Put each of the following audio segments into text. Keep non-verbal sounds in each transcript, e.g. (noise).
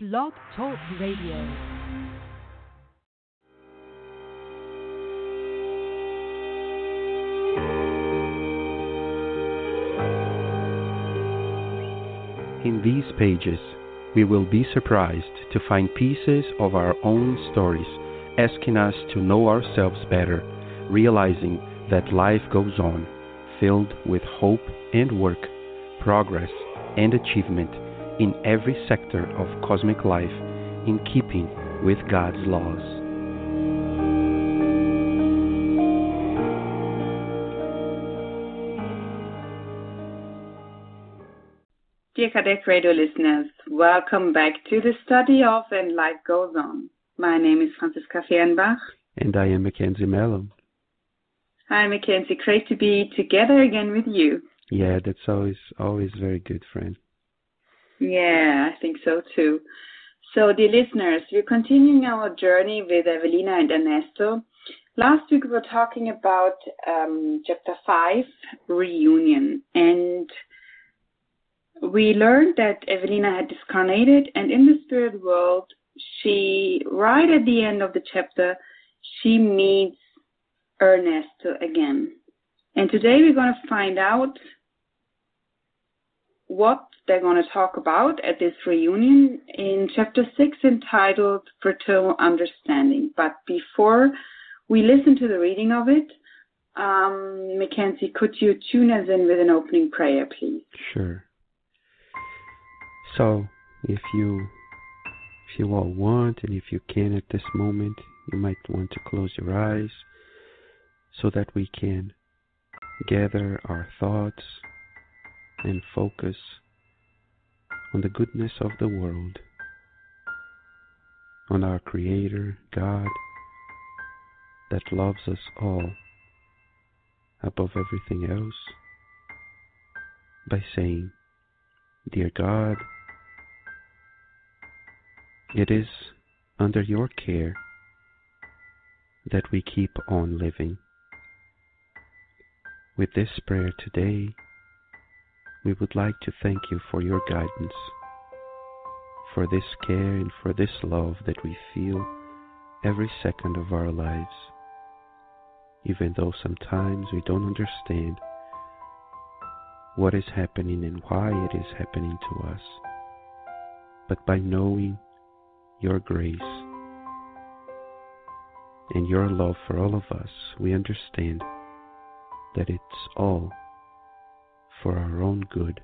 Blog Talk Radio. In these pages, we will be surprised to find pieces of our own stories asking us to know ourselves better, realizing that life goes on, filled with hope and work, progress and achievement in every sector of cosmic life in keeping with God's laws. Dear Kardec Radio listeners, welcome back to the study of And Life Goes On. My name is Franziska Fernbach. And I am Mackenzie Mellon. Hi, Mackenzie. Great to be together again with you. Yeah, that's always always very good, friend. Yeah, I think so too. So, dear listeners, we're continuing our journey with Evelina and Ernesto. Last week we were talking about um, chapter 5, reunion, and we learned that Evelina had discarnated, and in the spirit world, she, right at the end of the chapter, she meets Ernesto again. And today we're going to find out what they're going to talk about at this reunion in chapter 6 entitled Fraternal Understanding. But before we listen to the reading of it, um, Mackenzie, could you tune us in with an opening prayer, please? Sure. So, if you if you all want and if you can at this moment, you might want to close your eyes so that we can gather our thoughts and focus on the goodness of the world, on our Creator, God, that loves us all above everything else, by saying, Dear God, it is under your care that we keep on living. With this prayer today, we would like to thank you for your guidance, for this care and for this love that we feel every second of our lives, even though sometimes we don't understand what is happening and why it is happening to us. But by knowing your grace and your love for all of us, we understand that it's all for our own good,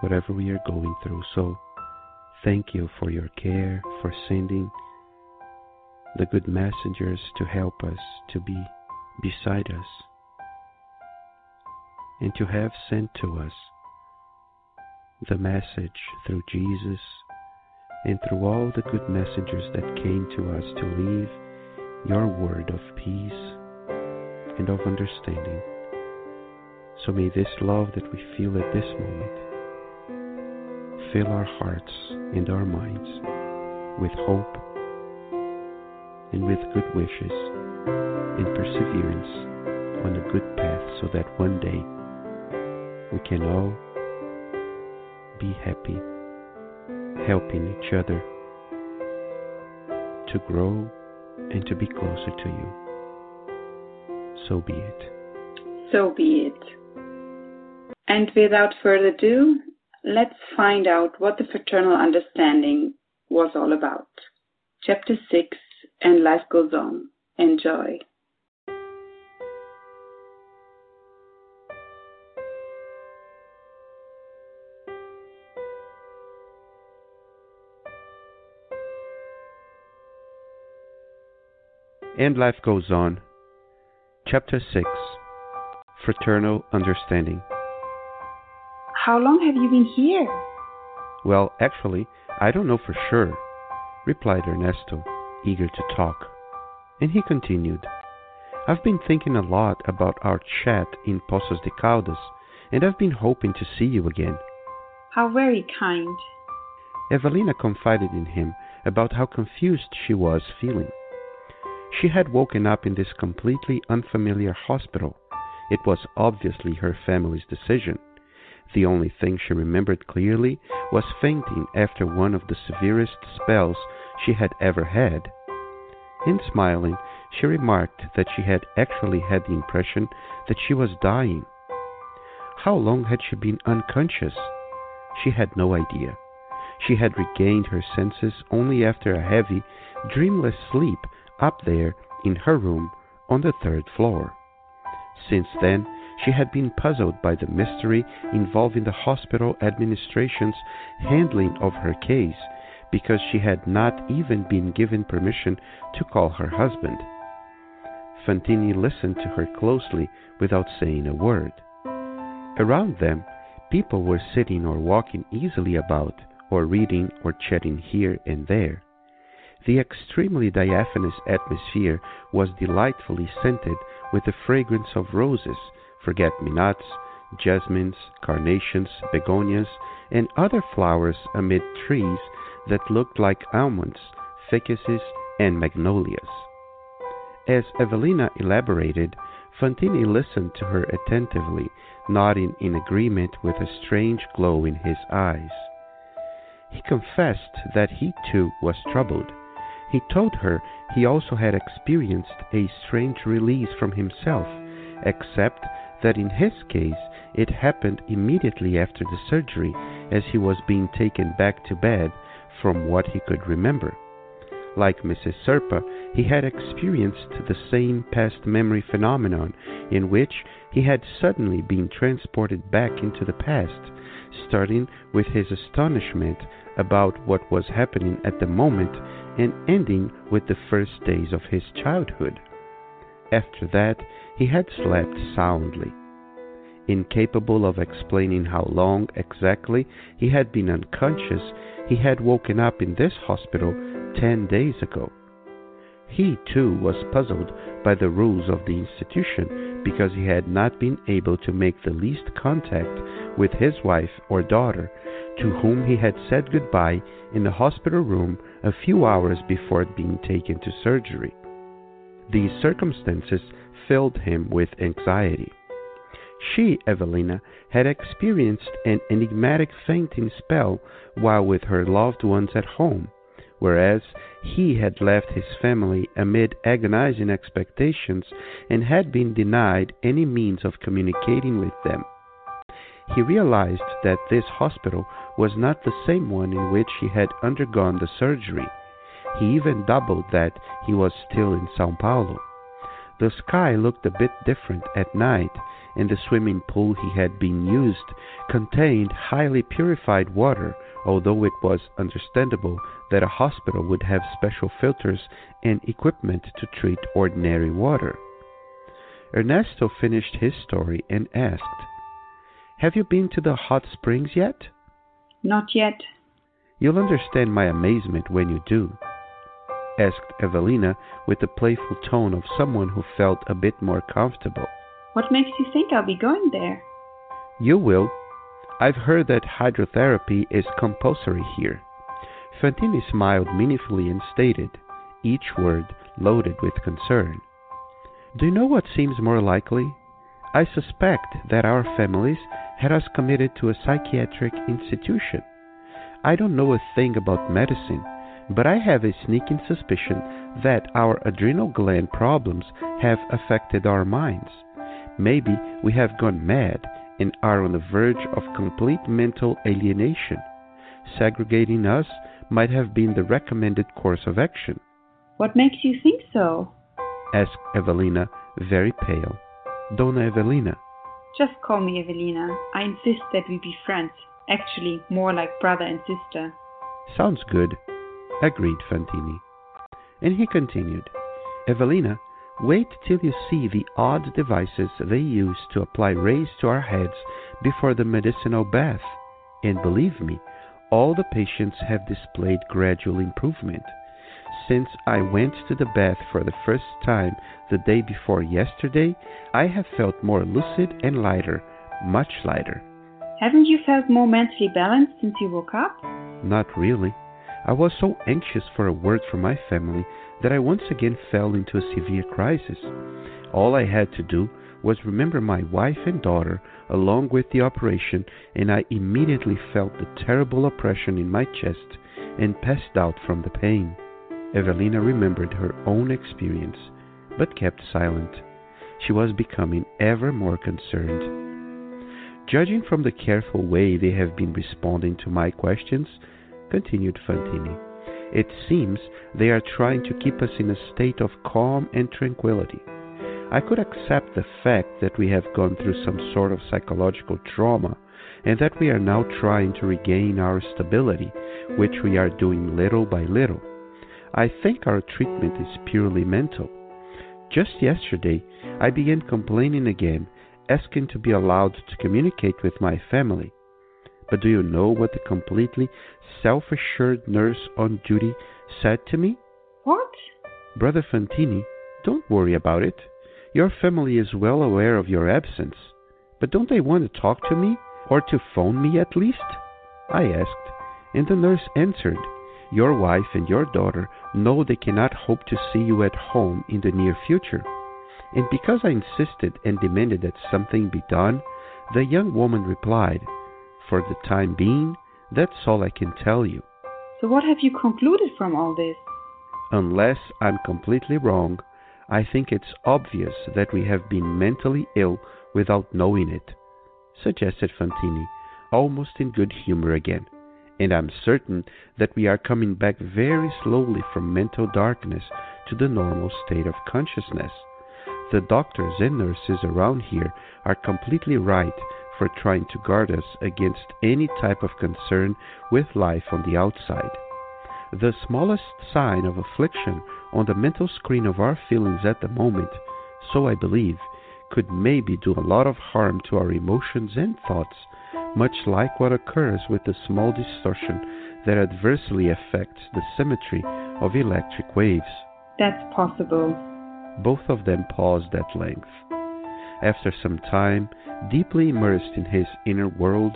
whatever we are going through. So, thank you for your care, for sending the good messengers to help us, to be beside us, and to have sent to us the message through Jesus and through all the good messengers that came to us to leave your word of peace and of understanding. So may this love that we feel at this moment fill our hearts and our minds with hope and with good wishes and perseverance on a good path so that one day we can all be happy helping each other to grow and to be closer to you. So be it. So be it. And without further ado, let's find out what the fraternal understanding was all about. Chapter 6 And Life Goes On. Enjoy. And life goes on. Chapter 6 Fraternal Understanding. How long have you been here? Well, actually, I don't know for sure, replied Ernesto, eager to talk. And he continued, I've been thinking a lot about our chat in Poços de Caldas, and I've been hoping to see you again. How very kind. Evelina confided in him about how confused she was feeling. She had woken up in this completely unfamiliar hospital. It was obviously her family's decision. The only thing she remembered clearly was fainting after one of the severest spells she had ever had. In smiling, she remarked that she had actually had the impression that she was dying. How long had she been unconscious? She had no idea. She had regained her senses only after a heavy, dreamless sleep up there in her room on the third floor. Since then, she had been puzzled by the mystery involving the hospital administration's handling of her case because she had not even been given permission to call her husband. Fantini listened to her closely without saying a word. Around them, people were sitting or walking easily about, or reading or chatting here and there. The extremely diaphanous atmosphere was delightfully scented with the fragrance of roses, forget me nots, jasmines, carnations, begonias, and other flowers amid trees that looked like almonds, ficuses, and magnolias. As Evelina elaborated, Fantini listened to her attentively, nodding in agreement with a strange glow in his eyes. He confessed that he too was troubled. He told her he also had experienced a strange release from himself, except that in his case it happened immediately after the surgery as he was being taken back to bed from what he could remember. Like Mrs. Serpa, he had experienced the same past memory phenomenon in which he had suddenly been transported back into the past, starting with his astonishment about what was happening at the moment and ending with the first days of his childhood. After that, he had slept soundly. Incapable of explaining how long exactly he had been unconscious, he had woken up in this hospital ten days ago. He, too, was puzzled by the rules of the institution because he had not been able to make the least contact with his wife or daughter, to whom he had said goodbye in the hospital room a few hours before being taken to surgery. These circumstances filled him with anxiety. She, Evelina, had experienced an enigmatic fainting spell while with her loved ones at home whereas he had left his family amid agonizing expectations and had been denied any means of communicating with them. He realized that this hospital was not the same one in which he had undergone the surgery. He even doubled that he was still in Sao Paulo. The sky looked a bit different at night, and the swimming pool he had been used contained highly purified water although it was understandable that a hospital would have special filters and equipment to treat ordinary water. Ernesto finished his story and asked, Have you been to the hot springs yet? Not yet. You'll understand my amazement when you do, asked Evelina with the playful tone of someone who felt a bit more comfortable. What makes you think I'll be going there? You will, I've heard that hydrotherapy is compulsory here. Fantini smiled meaningfully and stated, each word loaded with concern. Do you know what seems more likely? I suspect that our families had us committed to a psychiatric institution. I don't know a thing about medicine, but I have a sneaking suspicion that our adrenal gland problems have affected our minds. Maybe we have gone mad and are on the verge of complete mental alienation. Segregating us might have been the recommended course of action. What makes you think so? asked Evelina, very pale. Donna Evelina. Just call me Evelina. I insist that we be friends. Actually, more like brother and sister. Sounds good, agreed Fantini. And he continued, Evelina, Wait till you see the odd devices they use to apply rays to our heads before the medicinal bath, and believe me, all the patients have displayed gradual improvement. Since I went to the bath for the first time the day before yesterday, I have felt more lucid and lighter, much lighter. Haven't you felt more mentally balanced since you woke up? Not really. I was so anxious for a word from my family that I once again fell into a severe crisis. All I had to do was remember my wife and daughter along with the operation, and I immediately felt the terrible oppression in my chest and passed out from the pain. Evelina remembered her own experience, but kept silent. She was becoming ever more concerned. Judging from the careful way they have been responding to my questions, continued Fantini, it seems they are trying to keep us in a state of calm and tranquility. I could accept the fact that we have gone through some sort of psychological trauma and that we are now trying to regain our stability, which we are doing little by little. I think our treatment is purely mental. Just yesterday, I began complaining again, asking to be allowed to communicate with my family. But do you know what the completely self assured nurse on duty said to me? What? Brother Fantini, don't worry about it. Your family is well aware of your absence. But don't they want to talk to me? Or to phone me at least? I asked, and the nurse answered, Your wife and your daughter know they cannot hope to see you at home in the near future. And because I insisted and demanded that something be done, the young woman replied, For the time being, that's all I can tell you. So, what have you concluded from all this? Unless I'm completely wrong, I think it's obvious that we have been mentally ill without knowing it, suggested Fantini, almost in good humor again. And I'm certain that we are coming back very slowly from mental darkness to the normal state of consciousness. The doctors and nurses around here are completely right for trying to guard us against any type of concern with life on the outside. The smallest sign of affliction on the mental screen of our feelings at the moment, so I believe, could maybe do a lot of harm to our emotions and thoughts, much like what occurs with the small distortion that adversely affects the symmetry of electric waves. That's possible. Both of them paused at length. After some time, deeply immersed in his inner world,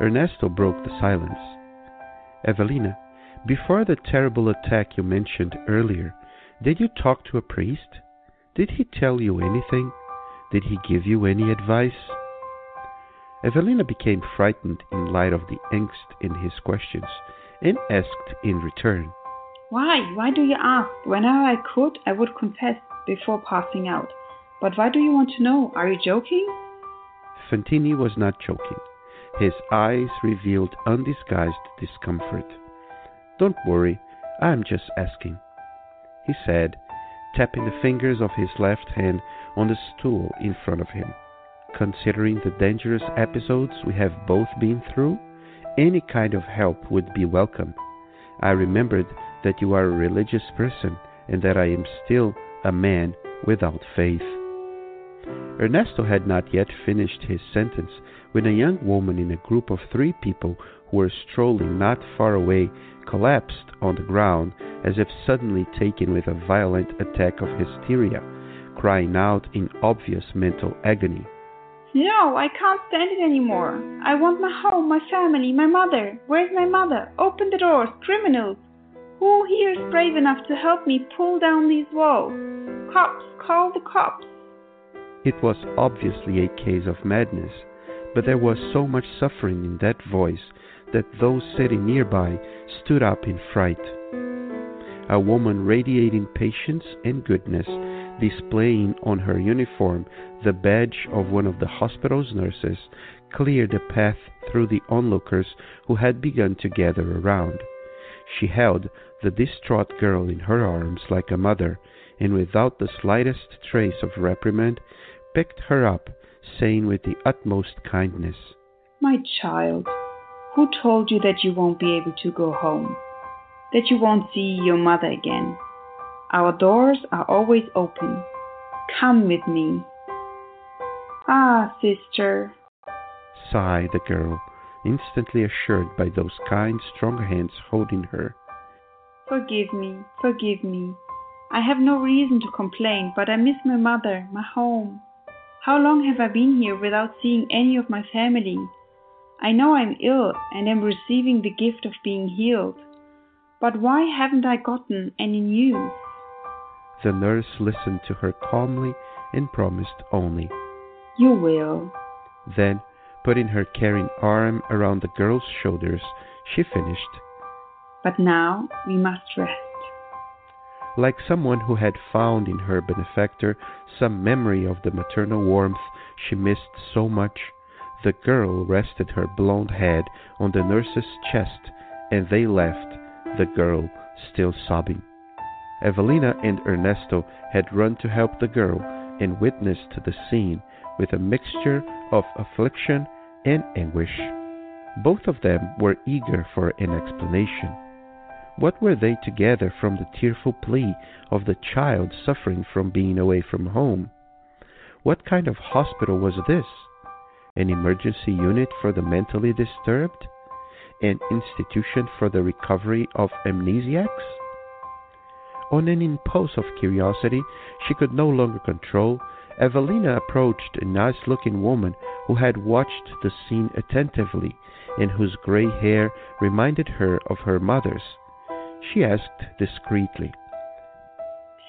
Ernesto broke the silence. Evelina, before the terrible attack you mentioned earlier, did you talk to a priest? Did he tell you anything? Did he give you any advice? Evelina became frightened in light of the angst in his questions and asked in return. Why? Why do you ask? Whenever I could, I would confess before passing out. But why do you want to know? Are you joking? Fantini was not joking. His eyes revealed undisguised discomfort. Don't worry, I am just asking he said, tapping the fingers of his left hand on the stool in front of him. Considering the dangerous episodes we have both been through, any kind of help would be welcome. I remembered that you are a religious person and that I am still a man without faith. Ernesto had not yet finished his sentence when a young woman in a group of three people who were strolling not far away collapsed on the ground as if suddenly taken with a violent attack of hysteria, crying out in obvious mental agony. No, I can't stand it anymore. I want my home, my family, my mother. Where's my mother? Open the doors, criminals. Who here is brave enough to help me pull down these walls? Cops, call the cops. It was obviously a case of madness, but there was so much suffering in that voice that those sitting nearby stood up in fright a woman radiating patience and goodness, displaying on her uniform the badge of one of the hospital's nurses, cleared a path through the onlookers who had begun to gather around. She held the distraught girl in her arms like a mother, and without the slightest trace of reprimand, picked her up, saying with the utmost kindness, My child, who told you that you won't be able to go home? That you won't see your mother again. Our doors are always open. Come with me. Ah, sister, sighed the girl, instantly assured by those kind, strong hands holding her. Forgive me, forgive me. I have no reason to complain, but I miss my mother, my home. How long have I been here without seeing any of my family? I know I'm ill and am receiving the gift of being healed. But why haven't I gotten any news? The nurse listened to her calmly and promised only, You will. Then, putting her caring arm around the girl's shoulders, she finished. But now we must rest. Like someone who had found in her benefactor some memory of the maternal warmth she missed so much, the girl rested her blonde head on the nurse's chest and they left, the girl still sobbing. Evelina and Ernesto had run to help the girl and witnessed the scene with a mixture of affliction and anguish. Both of them were eager for an explanation. What were they to gather from the tearful plea of the child suffering from being away from home? What kind of hospital was this? An emergency unit for the mentally disturbed? An institution for the recovery of amnesiacs? On an impulse of curiosity she could no longer control, Evelina approached a nice looking woman who had watched the scene attentively and whose gray hair reminded her of her mother's. She asked discreetly,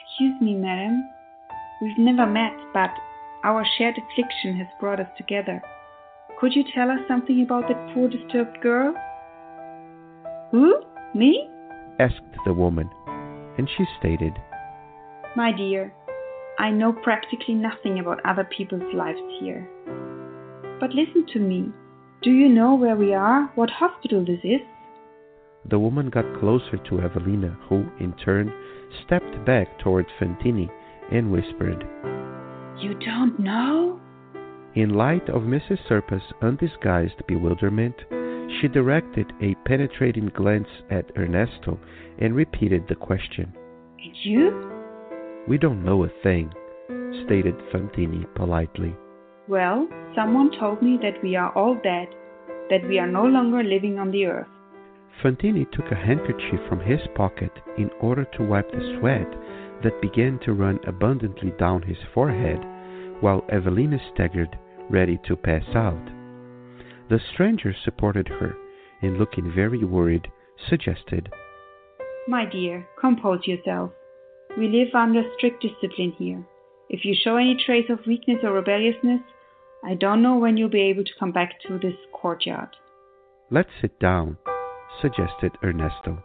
Excuse me, madam. We've never met, but our shared affliction has brought us together. Could you tell us something about that poor disturbed girl? Who? Me? asked the woman, and she stated, My dear, I know practically nothing about other people's lives here. But listen to me. Do you know where we are? What hospital this is? The woman got closer to Evelina, who, in turn, stepped back towards Fantini and whispered, You don't know? In light of Mrs. Serpa's undisguised bewilderment, she directed a penetrating glance at Ernesto and repeated the question. And you? We don't know a thing, stated Fantini politely. Well, someone told me that we are all dead, that we are no longer living on the earth. Fantini took a handkerchief from his pocket in order to wipe the sweat that began to run abundantly down his forehead, while Evelina staggered, ready to pass out. The stranger supported her, and looking very worried, suggested, My dear, compose yourself. We live under strict discipline here. If you show any trace of weakness or rebelliousness, I don't know when you'll be able to come back to this courtyard. Let's sit down, suggested Ernesto.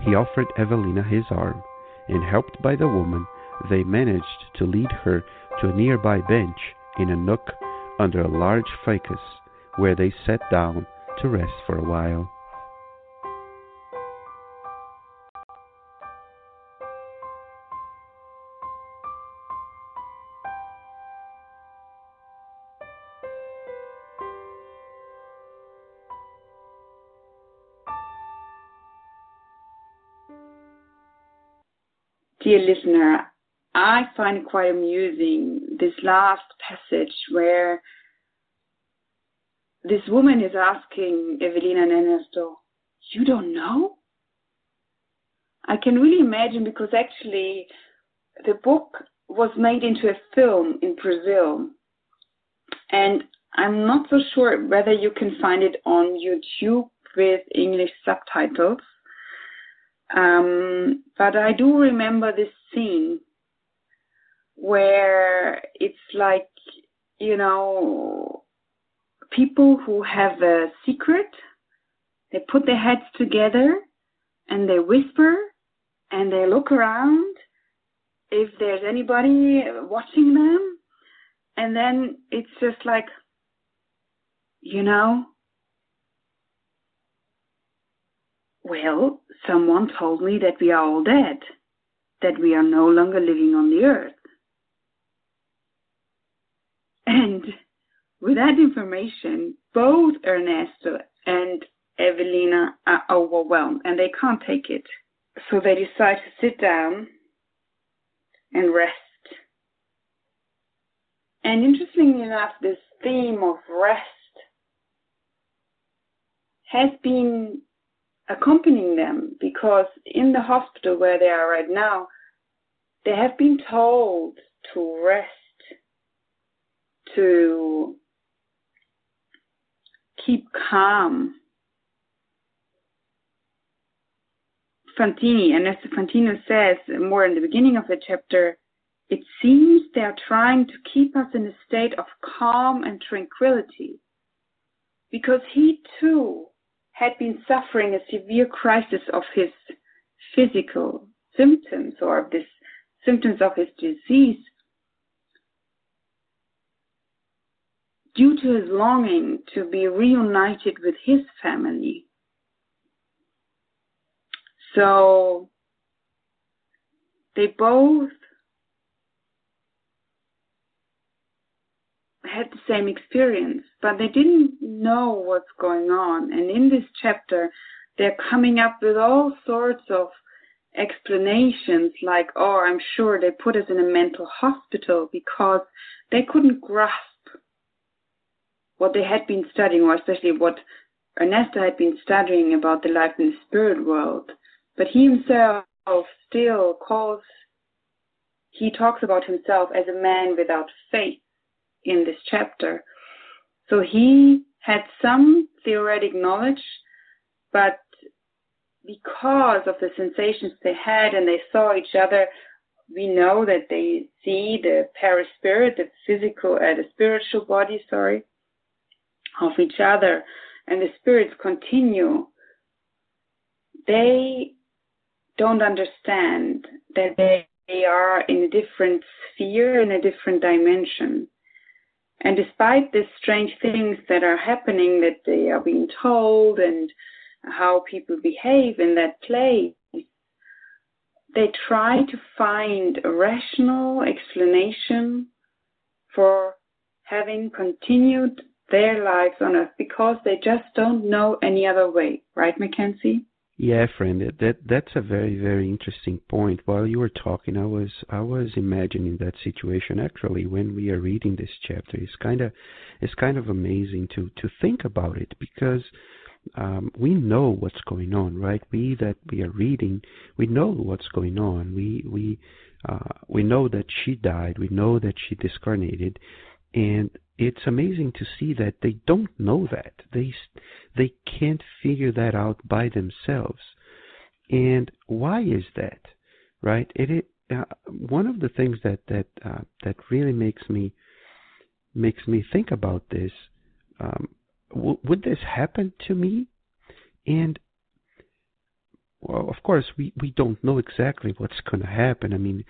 He offered Evelina his arm, and helped by the woman, they managed to lead her to a nearby bench in a nook under a large ficus, where they sat down to rest for a while. Dear listener, I find it quite amusing this last passage where this woman is asking Evelina and Ernesto, You don't know? I can really imagine because actually the book was made into a film in Brazil. And I'm not so sure whether you can find it on YouTube with English subtitles. Um, but I do remember this scene where it's like, you know, people who have a secret, they put their heads together and they whisper and they look around if there's anybody watching them. And then it's just like, you know, well, someone told me that we are all dead, that we are no longer living on the earth. And with that information, both Ernesto and Evelina are overwhelmed and they can't take it. So they decide to sit down and rest. And interestingly enough, this theme of rest has been accompanying them because in the hospital where they are right now, they have been told to rest, to keep calm. Fantini, and as Fantino says more in the beginning of the chapter, it seems they are trying to keep us in a state of calm and tranquility because he too had been suffering a severe crisis of his physical symptoms or of this symptoms of his disease due to his longing to be reunited with his family. So they both had the same experience, but they didn't know what's going on. And in this chapter, they're coming up with all sorts of explanations like, oh, I'm sure they put us in a mental hospital because they couldn't grasp what they had been studying, or especially what Ernesto had been studying about the life in the spirit world. But he himself still calls, he talks about himself as a man without faith in this chapter. So he had some theoretic knowledge, but because of the sensations they had and they saw each other, we know that they see the perispirit, the physical, uh, the spiritual body, sorry, of each other, and the spirits continue. They don't understand that they are in a different sphere, in a different dimension. And despite the strange things that are happening, that they are being told, and how people behave in that place, they try to find a rational explanation for having continued their lives on earth because they just don't know any other way, right, Mackenzie? Yeah, friend, that that's a very very interesting point. While you were talking, I was I was imagining that situation. Actually, when we are reading this chapter, it's kind of it's kind of amazing to to think about it because um, we know what's going on, right? We that we are reading, we know what's going on. We we uh, we know that she died. We know that she discarnated, and it's amazing to see that they don't know that. They they can't figure that out by themselves. And why is that? Right? It, it uh, one of the things that that uh, that really makes me makes me think about this. Um, w- would this happen to me? And well, of course, we, we don't know exactly what's going to happen. I mean,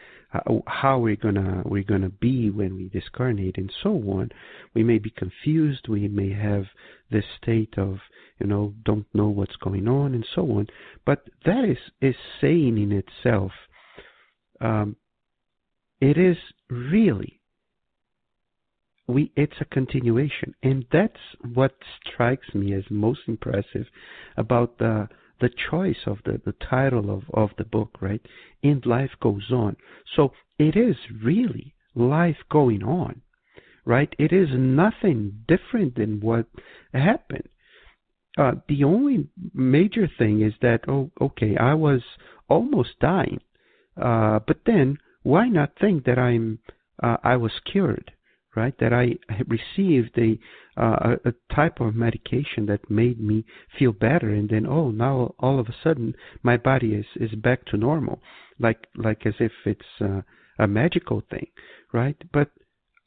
how, we're gonna we're gonna be when we discarnate and so on. We may be confused. We may have this state of you know don't know what's going on and so on. But that is is saying in itself. Um, it is really we it's a continuation, and that's what strikes me as most impressive about the the choice of the, the title of, of the book, right? And life goes on. So it is really life going on, right? It is nothing different than what happened. Uh, the only major thing is that, oh, okay, I was almost dying, uh, but then why not think that I'm uh, I was cured? Right? That I received a, uh, a type of medication that made me feel better, and then oh, now all of a sudden my body is is back to normal, like like as if it's uh, a magical thing, right? But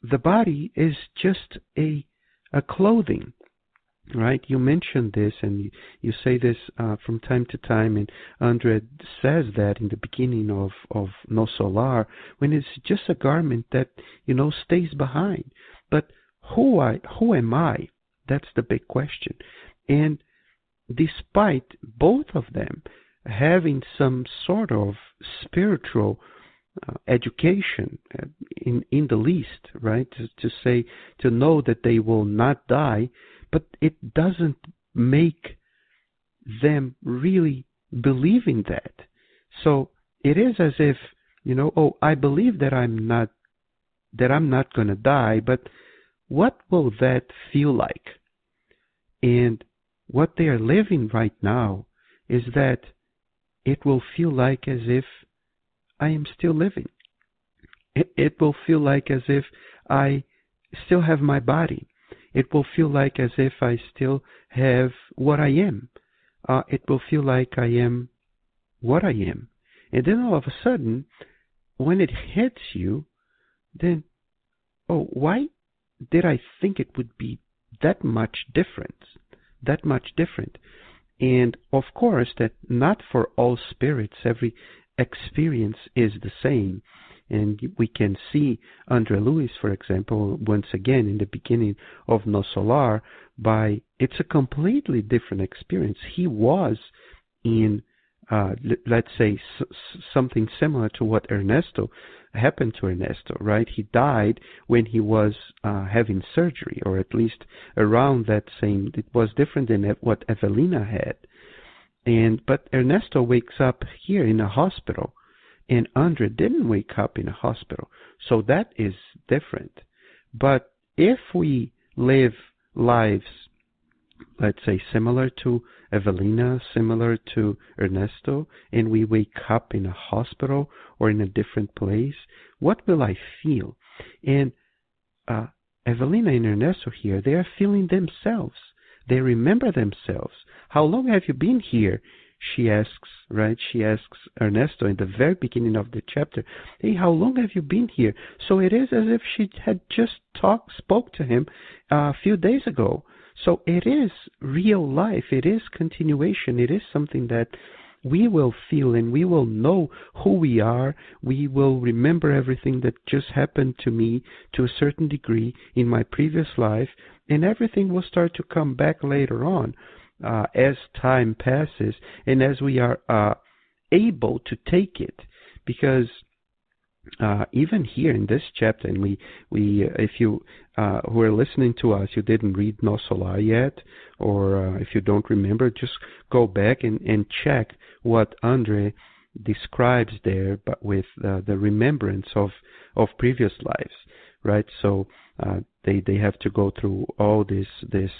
the body is just a a clothing right? You mentioned this, and you, say this uh, from time to time, and Andre says that in the beginning of of Nosso Lar, when it's just a garment that you know stays behind. But who I who am I? That's the big question. And despite both of them having some sort of spiritual uh, education uh, in in the least, right? To, to say to know that they will not die but it doesn't make them really believe in that. So it is as if, you know, oh, I believe that I'm not that I'm not going to die, but what will that feel like? And what they are living right now is that it will feel like as if I am still living. It, it will feel like as if I still have my body it will feel like as if I still have what I am. Uh, it will feel like I am what I am. And then all of a sudden, when it hits you, then, oh, why did I think it would be that much different? That much different. And of course, that not for all spirits every experience is the same. And we can see Andre Luiz, for example, once again in the beginning of Nosso Lar, by it's a completely different experience. He was in, uh, let's say, something similar to what Ernesto happened to Ernesto, right? He died when he was uh, having surgery, or at least around that same. It was different than what Evelina had, and but Ernesto wakes up here in a hospital, and Andre didn't wake up in a hospital, so that is different. But if we live lives, let's say similar to Evelina, similar to Ernesto, and we wake up in a hospital or in a different place, what will I feel? And uh, Evelina and Ernesto here, they are feeling themselves. They remember themselves. How long have you been here? She asks, right? She asks Ernesto in the very beginning of the chapter, Hey, how long have you been here? So it is as if she had just talked, spoke to him uh, a few days ago. So it is real life. It is continuation. It is something that we will feel and we will know who we are. We will remember everything that just happened to me to a certain degree in my previous life, and everything will start to come back later on uh, as time passes and as we are uh, able to take it. Because uh, even here in this chapter, and we, we, uh, if you uh, who are listening to us, you didn't read Nosso Lar yet, or uh, if you don't remember, just go back and, and check what Andre describes there, but with uh, the remembrance of of previous lives, right? So uh, they they have to go through all this this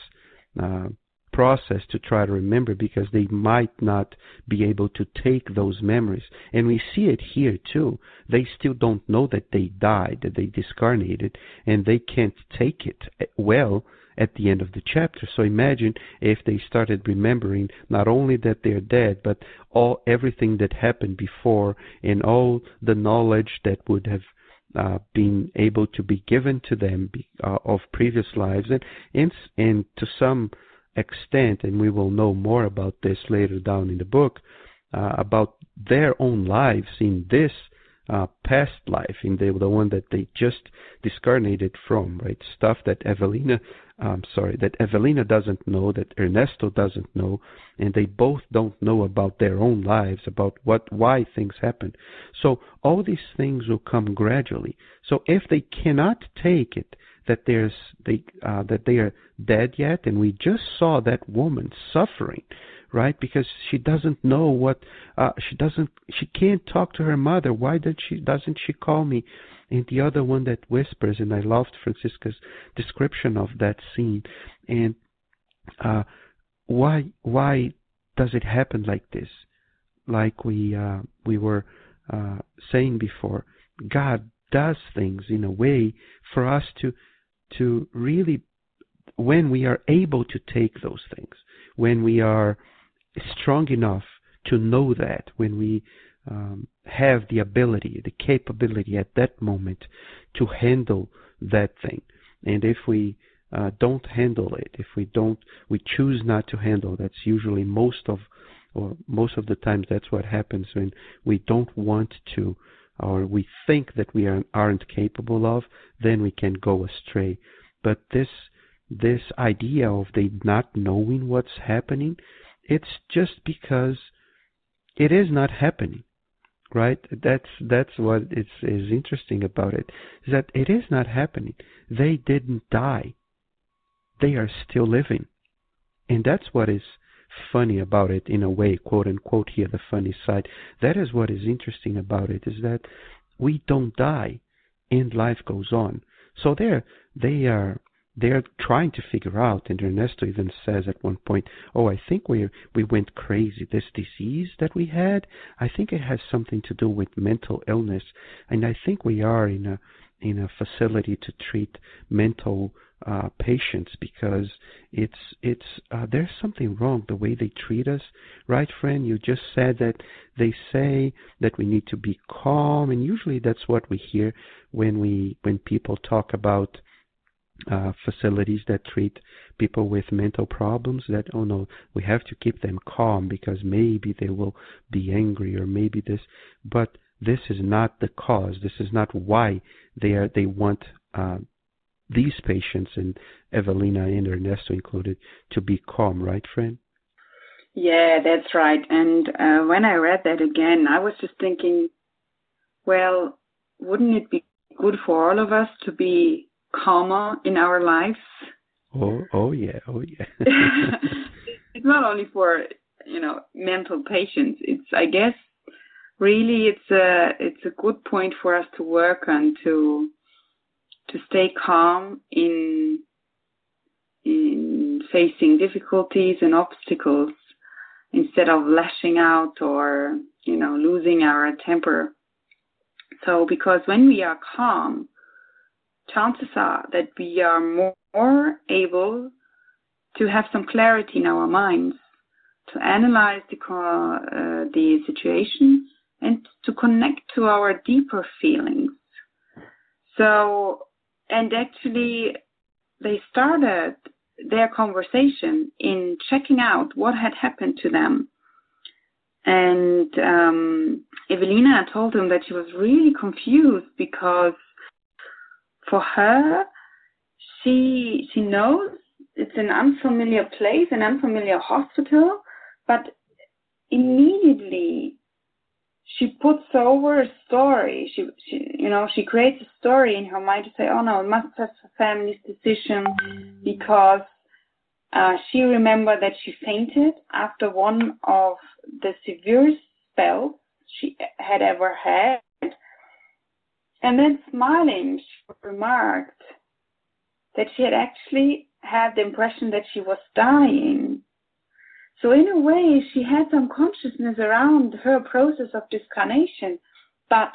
process to try to remember because they might not be able to take those memories. And we see it here too. They still don't know that they died, that they discarnated, and they can't take it well at the end of the chapter. So imagine if they started remembering not only that they're dead, but all everything that happened before and all the knowledge that would have uh, been able to be given to them uh, of previous lives and, and and to some extent, and we will know more about this later down in the book, uh, about their own lives in this uh, past life, in the, the one that they just discarnated from, right? Stuff that Evelina, um, sorry, that Evelina doesn't know, that Ernesto doesn't know, and they both don't know about their own lives, about what, why things happen. So all these things will come gradually. So if they cannot take it, that there's they uh, that they are dead yet, and we just saw that woman suffering, right? Because she doesn't know what uh, she doesn't she can't talk to her mother. Why did she doesn't she call me? And the other one that whispers, and I loved Francisca's description of that scene. And uh, why why does it happen like this? Like we uh, we were uh, saying before, God does things in a way for us to to really, when we are able to take those things, when we are strong enough to know that, when we um, have the ability, the capability at that moment to handle that thing. And if we uh, don't handle it, if we don't, we choose not to handle. That's usually most of, or most of the times, that's what happens when we don't want to or we think that we are, aren't capable of, then we can go astray. But this this idea of they not knowing what's happening, it's just because it is not happening. Right? That's that's what is is interesting about it. Is that it is not happening. They didn't die. They are still living. And that's what is funny about it in a way, quote unquote here, the funny side. That is what is interesting about it, is that we don't die and life goes on. So they're they are they're trying to figure out and Ernesto even says at one point, Oh, I think we we went crazy. This disease that we had, I think it has something to do with mental illness and I think we are in a in a facility to treat mental uh, patients because it's it's uh, there's something wrong the way they treat us, right, friend? You just said that they say that we need to be calm, and usually that's what we hear when we when people talk about uh, facilities that treat people with mental problems that oh no we have to keep them calm because maybe they will be angry or maybe this but this is not the cause this is not why they are they want uh, these patients and Evelina and Ernesto included to be calm right friend yeah that's right and uh, when I read that again I was just thinking well wouldn't it be good for all of us to be calmer in our lives. Oh, oh yeah, oh yeah. (laughs) (laughs) it's not only for you know mental patients. It's I guess really it's a it's a good point for us to work on to to stay calm in in facing difficulties and obstacles instead of lashing out or you know losing our temper so because when we are calm chances are that we are more able to have some clarity in our minds, to analyze the, uh, the situation, and to connect to our deeper feelings. So, and actually, they started their conversation in checking out what had happened to them. And um, Evelina told them that she was really confused because for her, she she knows it's an unfamiliar place, an unfamiliar hospital, but immediately she puts over a story. She, she, you know, she creates a story in her mind to say, "Oh no, it must have a family's decision," because uh, she remembered that she fainted after one of the severest spells she had ever had, and then smiling, she remarked that she had actually had the impression that she was dying. So, in a way, she had some consciousness around her process of discarnation, but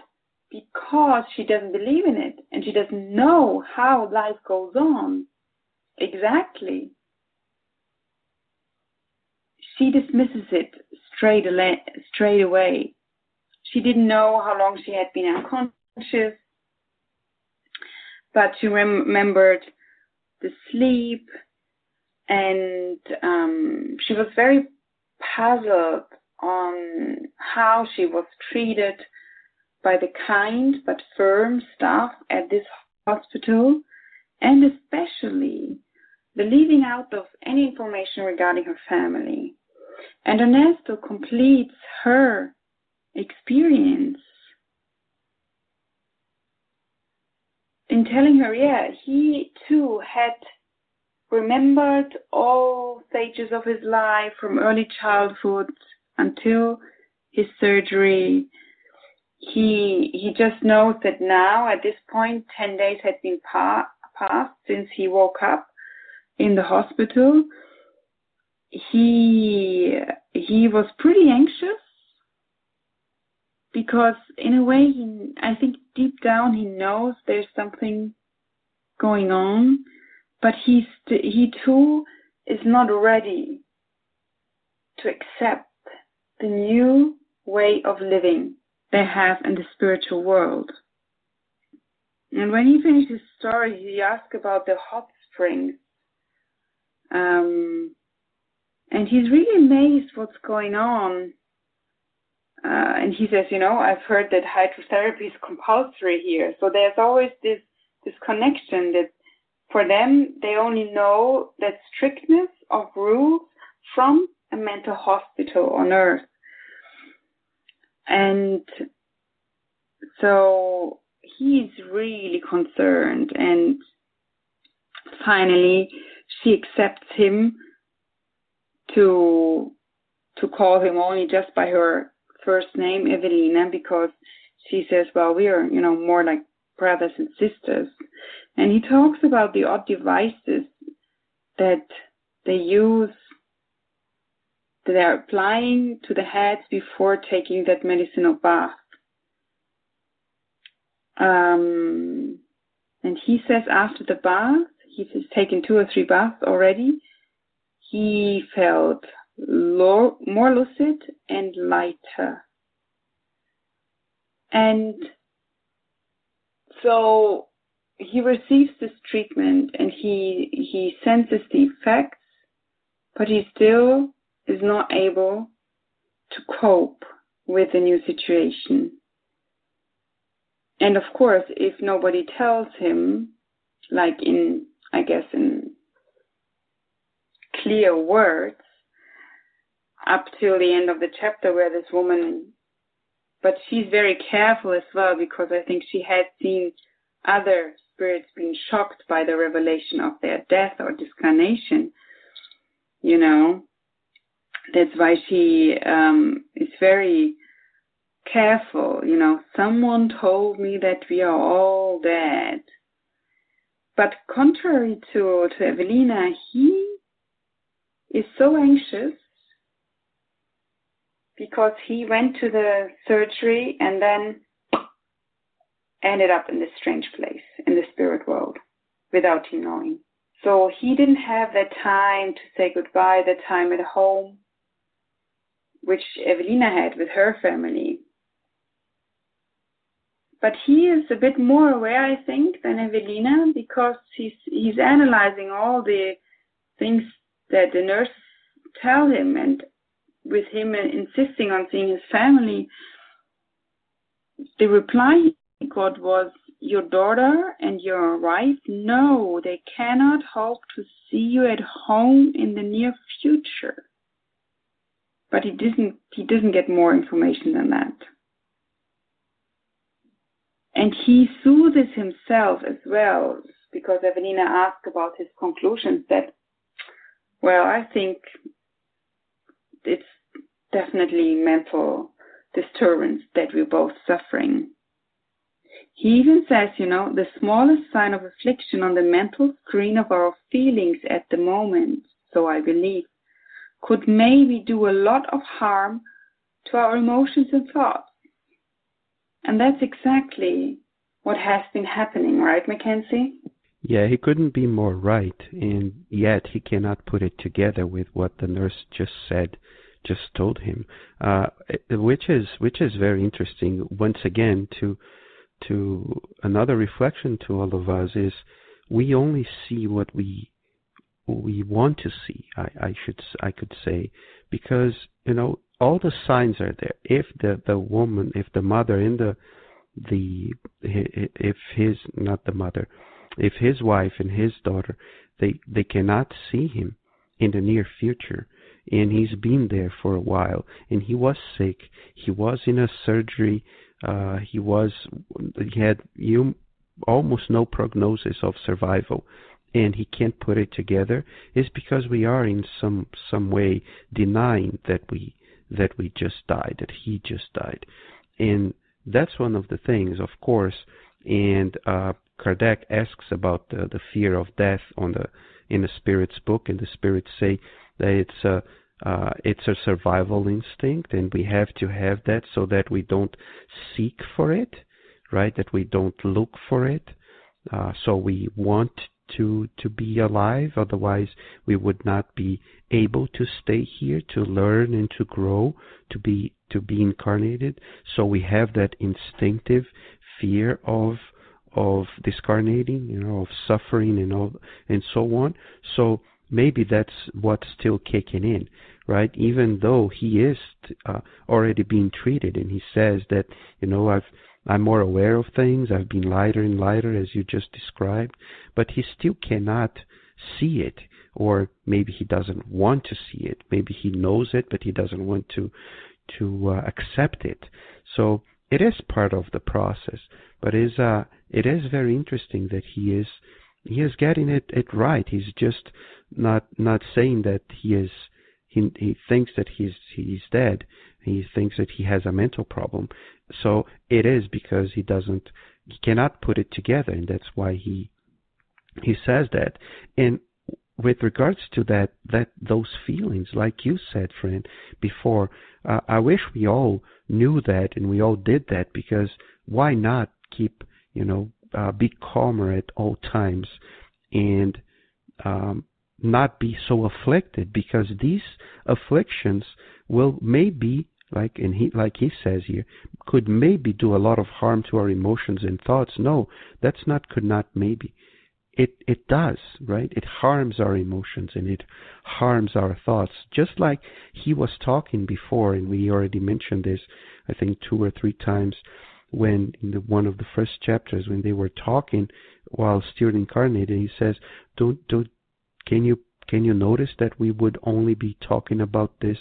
because she doesn't believe in it and she doesn't know how life goes on exactly, she dismisses it straight, straight away. She didn't know how long she had been unconscious but she remembered the sleep, and um, she was very puzzled on how she was treated by the kind but firm staff at this hospital, and especially the leaving out of any information regarding her family. And Ernesto completes her experience in telling her, yeah, he too had remembered all stages of his life from early childhood until his surgery. He he just knows that now at this point, ten days had been pa- passed since he woke up in the hospital. He he was pretty anxious because in a way he, i think deep down he knows there's something going on but he's he too is not ready to accept the new way of living they have in the spiritual world and when he finished his story he asked about the hot springs um, and he's really amazed what's going on uh, and he says, you know, I've heard that hydrotherapy is compulsory here. So there's always this this connection that for them they only know that strictness of rules from a mental hospital on earth. And so he's really concerned and finally she accepts him to to call him only just by her first name Evelina because she says, well, we are, you know, more like brothers and sisters. And he talks about the odd devices that they use, that they are applying to the heads before taking that medicinal bath. Um, and he says after the bath, he's taken two or three baths already, he felt more lucid and lighter. And so he receives this treatment and he he senses the effects, but he still is not able to cope with the new situation. And of course, if nobody tells him, like in, I guess, in clear words, up till the end of the chapter where this woman, but she's very careful as well because I think she had seen other spirits being shocked by the revelation of their death or discarnation. You know, that's why she um, is very careful. You know, someone told me that we are all dead. But contrary to, to Evelina, he is so anxious because he went to the surgery and then ended up in this strange place in the spirit world without him knowing. So he didn't have that time to say goodbye, that time at home, which Evelina had with her family. But he is a bit more aware, I think, than Evelina because he's he's analyzing all the things that the nurses tell him, and with him insisting on seeing his family, the reply got was, "Your daughter and your wife, no, they cannot hope to see you at home in the near future." But he didn't he doesn't get more information than that. And he soothes himself as well, because Evelina asked about his conclusions that, well, I think it's definitely mental disturbance that we're both suffering. He even says, you know, the smallest sign of affliction on the mental screen of our feelings at the moment, so I believe, could maybe do a lot of harm to our emotions and thoughts. And that's exactly what has been happening, right, Mackenzie? Yeah, he couldn't be more right, and yet he cannot put it together with what the nurse just said, just told him, uh, which is which is very interesting. Once again, to to another reflection to all of us is we only see what we we want to see. I, I should I could say because you know all the signs are there. If the the woman, if the mother in the the if his not the mother, if his wife and his daughter, they they cannot see him in the near future, and he's been there for a while, and he was sick, he was in a surgery, uh, he was he had you almost no prognosis of survival and he can't put it together is because we are in some some way denying that we that we just died, that he just died. And that's one of the things, of course. And uh, Kardec asks about the, the fear of death on the in the spirit's book, and the spirits say that it's a uh, it's a survival instinct, and we have to have that so that we don't seek for it, right? That we don't look for it. Uh, so we want to to be alive otherwise we would not be able to stay here to learn and to grow to be to be incarnated so we have that instinctive fear of of discarnating you know of suffering and all and so on so maybe that's what's still kicking in right even though he is uh, already being treated and he says that you know I've I'm more aware of things. I've been lighter and lighter, as you just described. But he still cannot see it, or maybe he doesn't want to see it. Maybe he knows it, but he doesn't want to to uh, accept it. So it is part of the process. But is uh, it is very interesting that he is he is getting it, it right. He's just not not saying that he is he he thinks that he's he's dead. He thinks that he has a mental problem. So it is because he doesn't, he cannot put it together, and that's why he he says that. And with regards to that, that those feelings, like you said, friend, before, uh, I wish we all knew that and we all did that because why not keep, you know, uh, be calmer at all times and um, not be so afflicted because these afflictions will maybe like and he like he says here could maybe do a lot of harm to our emotions and thoughts. No that's not could not maybe. It it does right? It harms our emotions and it harms our thoughts. Just like he was talking before and we already mentioned this i think two or three times when in the one of the first chapters when they were talking while still incarnated he says don't don't can you can you notice that we would only be talking about this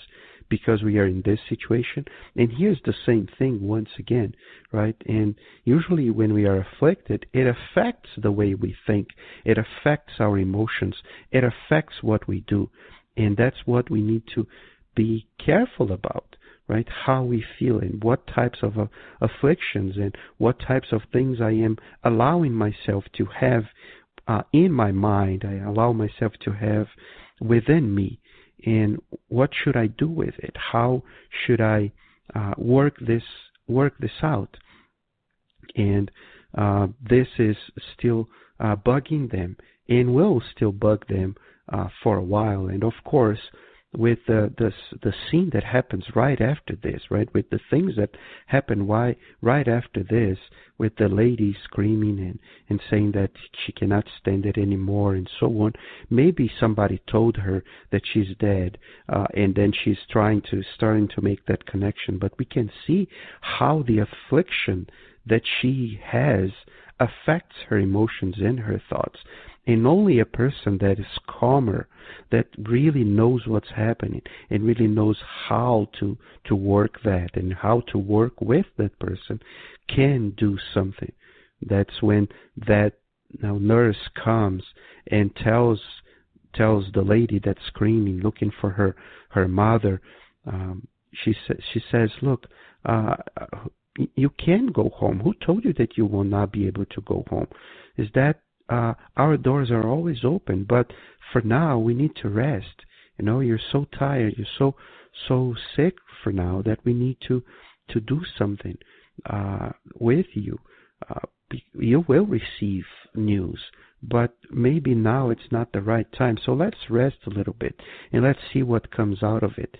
because we are in this situation. And here's the same thing once again, right? And usually when we are afflicted, it affects the way we think, it affects our emotions, it affects what we do. And that's what we need to be careful about right? How we feel and what types of uh, afflictions and what types of things I am allowing myself to have uh, in my mind, I allow myself to have within me and what should I do with it? How should I uh, work this work this out? And uh, this is still uh, bugging them and will still bug them uh, for a while. And of course, with the, the scene that happens right after this, right? With the things that happen why right after this, with the lady screaming and and saying that she cannot stand it anymore and so on. Maybe somebody told her that she's dead, uh, and then she's trying to starting to make that connection. But we can see how the affliction that she has affects her emotions and her thoughts. And only a person that is calmer, that really knows what's happening and really knows how to, to work that and how to work with that person can do something. That's when that now nurse comes and tells tells the lady that's screaming, looking for her her mother. Um, she sa- she says, "Look, uh, you can go home. Who told you that you will not be able to go home? Is that uh, our doors are always open, but for now we need to rest. You know, you're so tired, you're so so sick for now that we need to to do something uh, with you. Uh, you will receive news, but maybe now it's not the right time. So let's rest a little bit and let's see what comes out of it.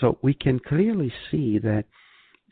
So we can clearly see that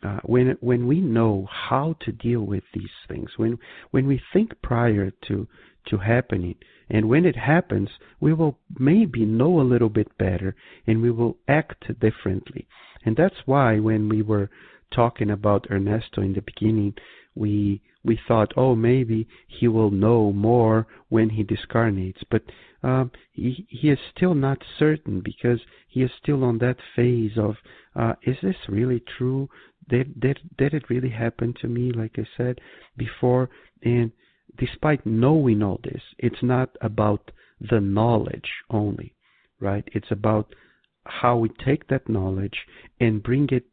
uh, when when we know how to deal with these things, when when we think prior to to happening, and when it happens, we will maybe know a little bit better, and we will act differently. And that's why when we were talking about Ernesto in the beginning, we we thought, oh, maybe he will know more when he discarnates, but um, he, he is still not certain because he is still on that phase of, uh, is this really true? Did it really happen to me like i said before and despite knowing all this it's not about the knowledge only right? It's about how we take that knowledge and bring it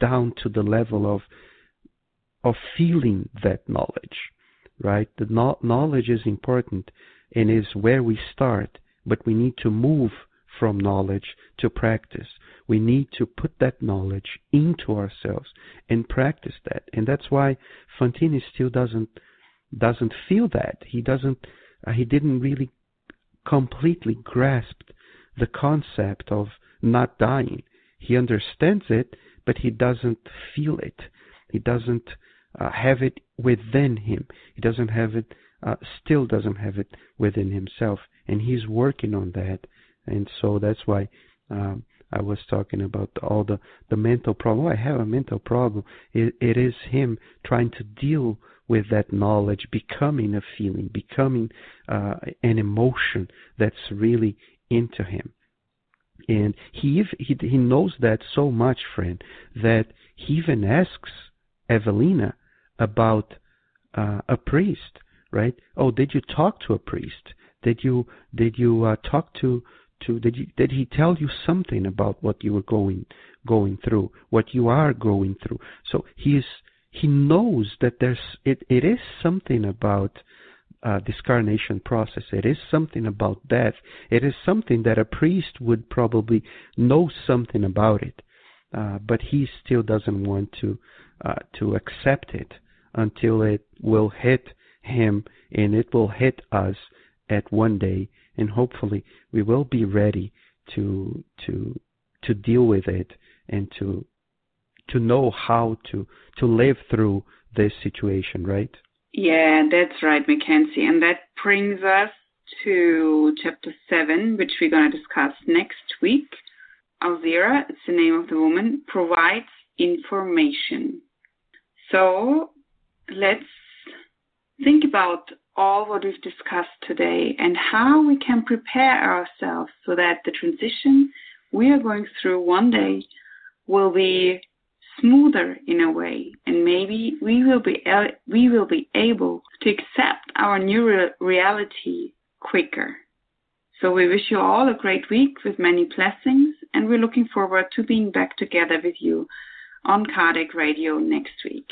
down to the level of of feeling that knowledge right? The no- knowledge is important and is where we start but we need to move from knowledge to practice. We need to put that knowledge into ourselves and practice that. And that's why Fantini still doesn't doesn't feel that. He doesn't uh, he didn't really completely grasp the concept of not dying. He understands it, but he doesn't feel it. He doesn't uh, have it within him. He doesn't have it, uh, still doesn't have it within himself. And he's working on that and so that's why um, I was talking about all the the mental problem. I have a mental problem. It, it is him trying to deal with that knowledge, becoming a feeling, becoming uh, an emotion that's really into him. And he, he he knows that so much, friend, that he even asks Evelina about uh, a priest, right? Oh, did you talk to a priest? Did you did you uh, talk to to did he, did he tell you something about what you were going going through what you are going through. So he is he knows that there's it, it is something about uh, discarnation process. It is something about death. It is something that a priest would probably know something about it uh, but he still doesn't want to uh, to accept it until it will hit him and it will hit us at one day, and hopefully we will be ready to to to deal with it and to to know how to to live through this situation, right? Yeah, that's right, Mackenzie. And that brings us to chapter 7, which we're going to discuss next week. Alzira, it's the name of the woman, provides information. So let's think about all what we've discussed today and how we can prepare ourselves so that the transition we are going through one day will be smoother in a way. And maybe we will be we will be able to accept our new re- reality quicker. So we wish you all a great week with many blessings and we're looking forward to being back together with you on Kardec Radio next week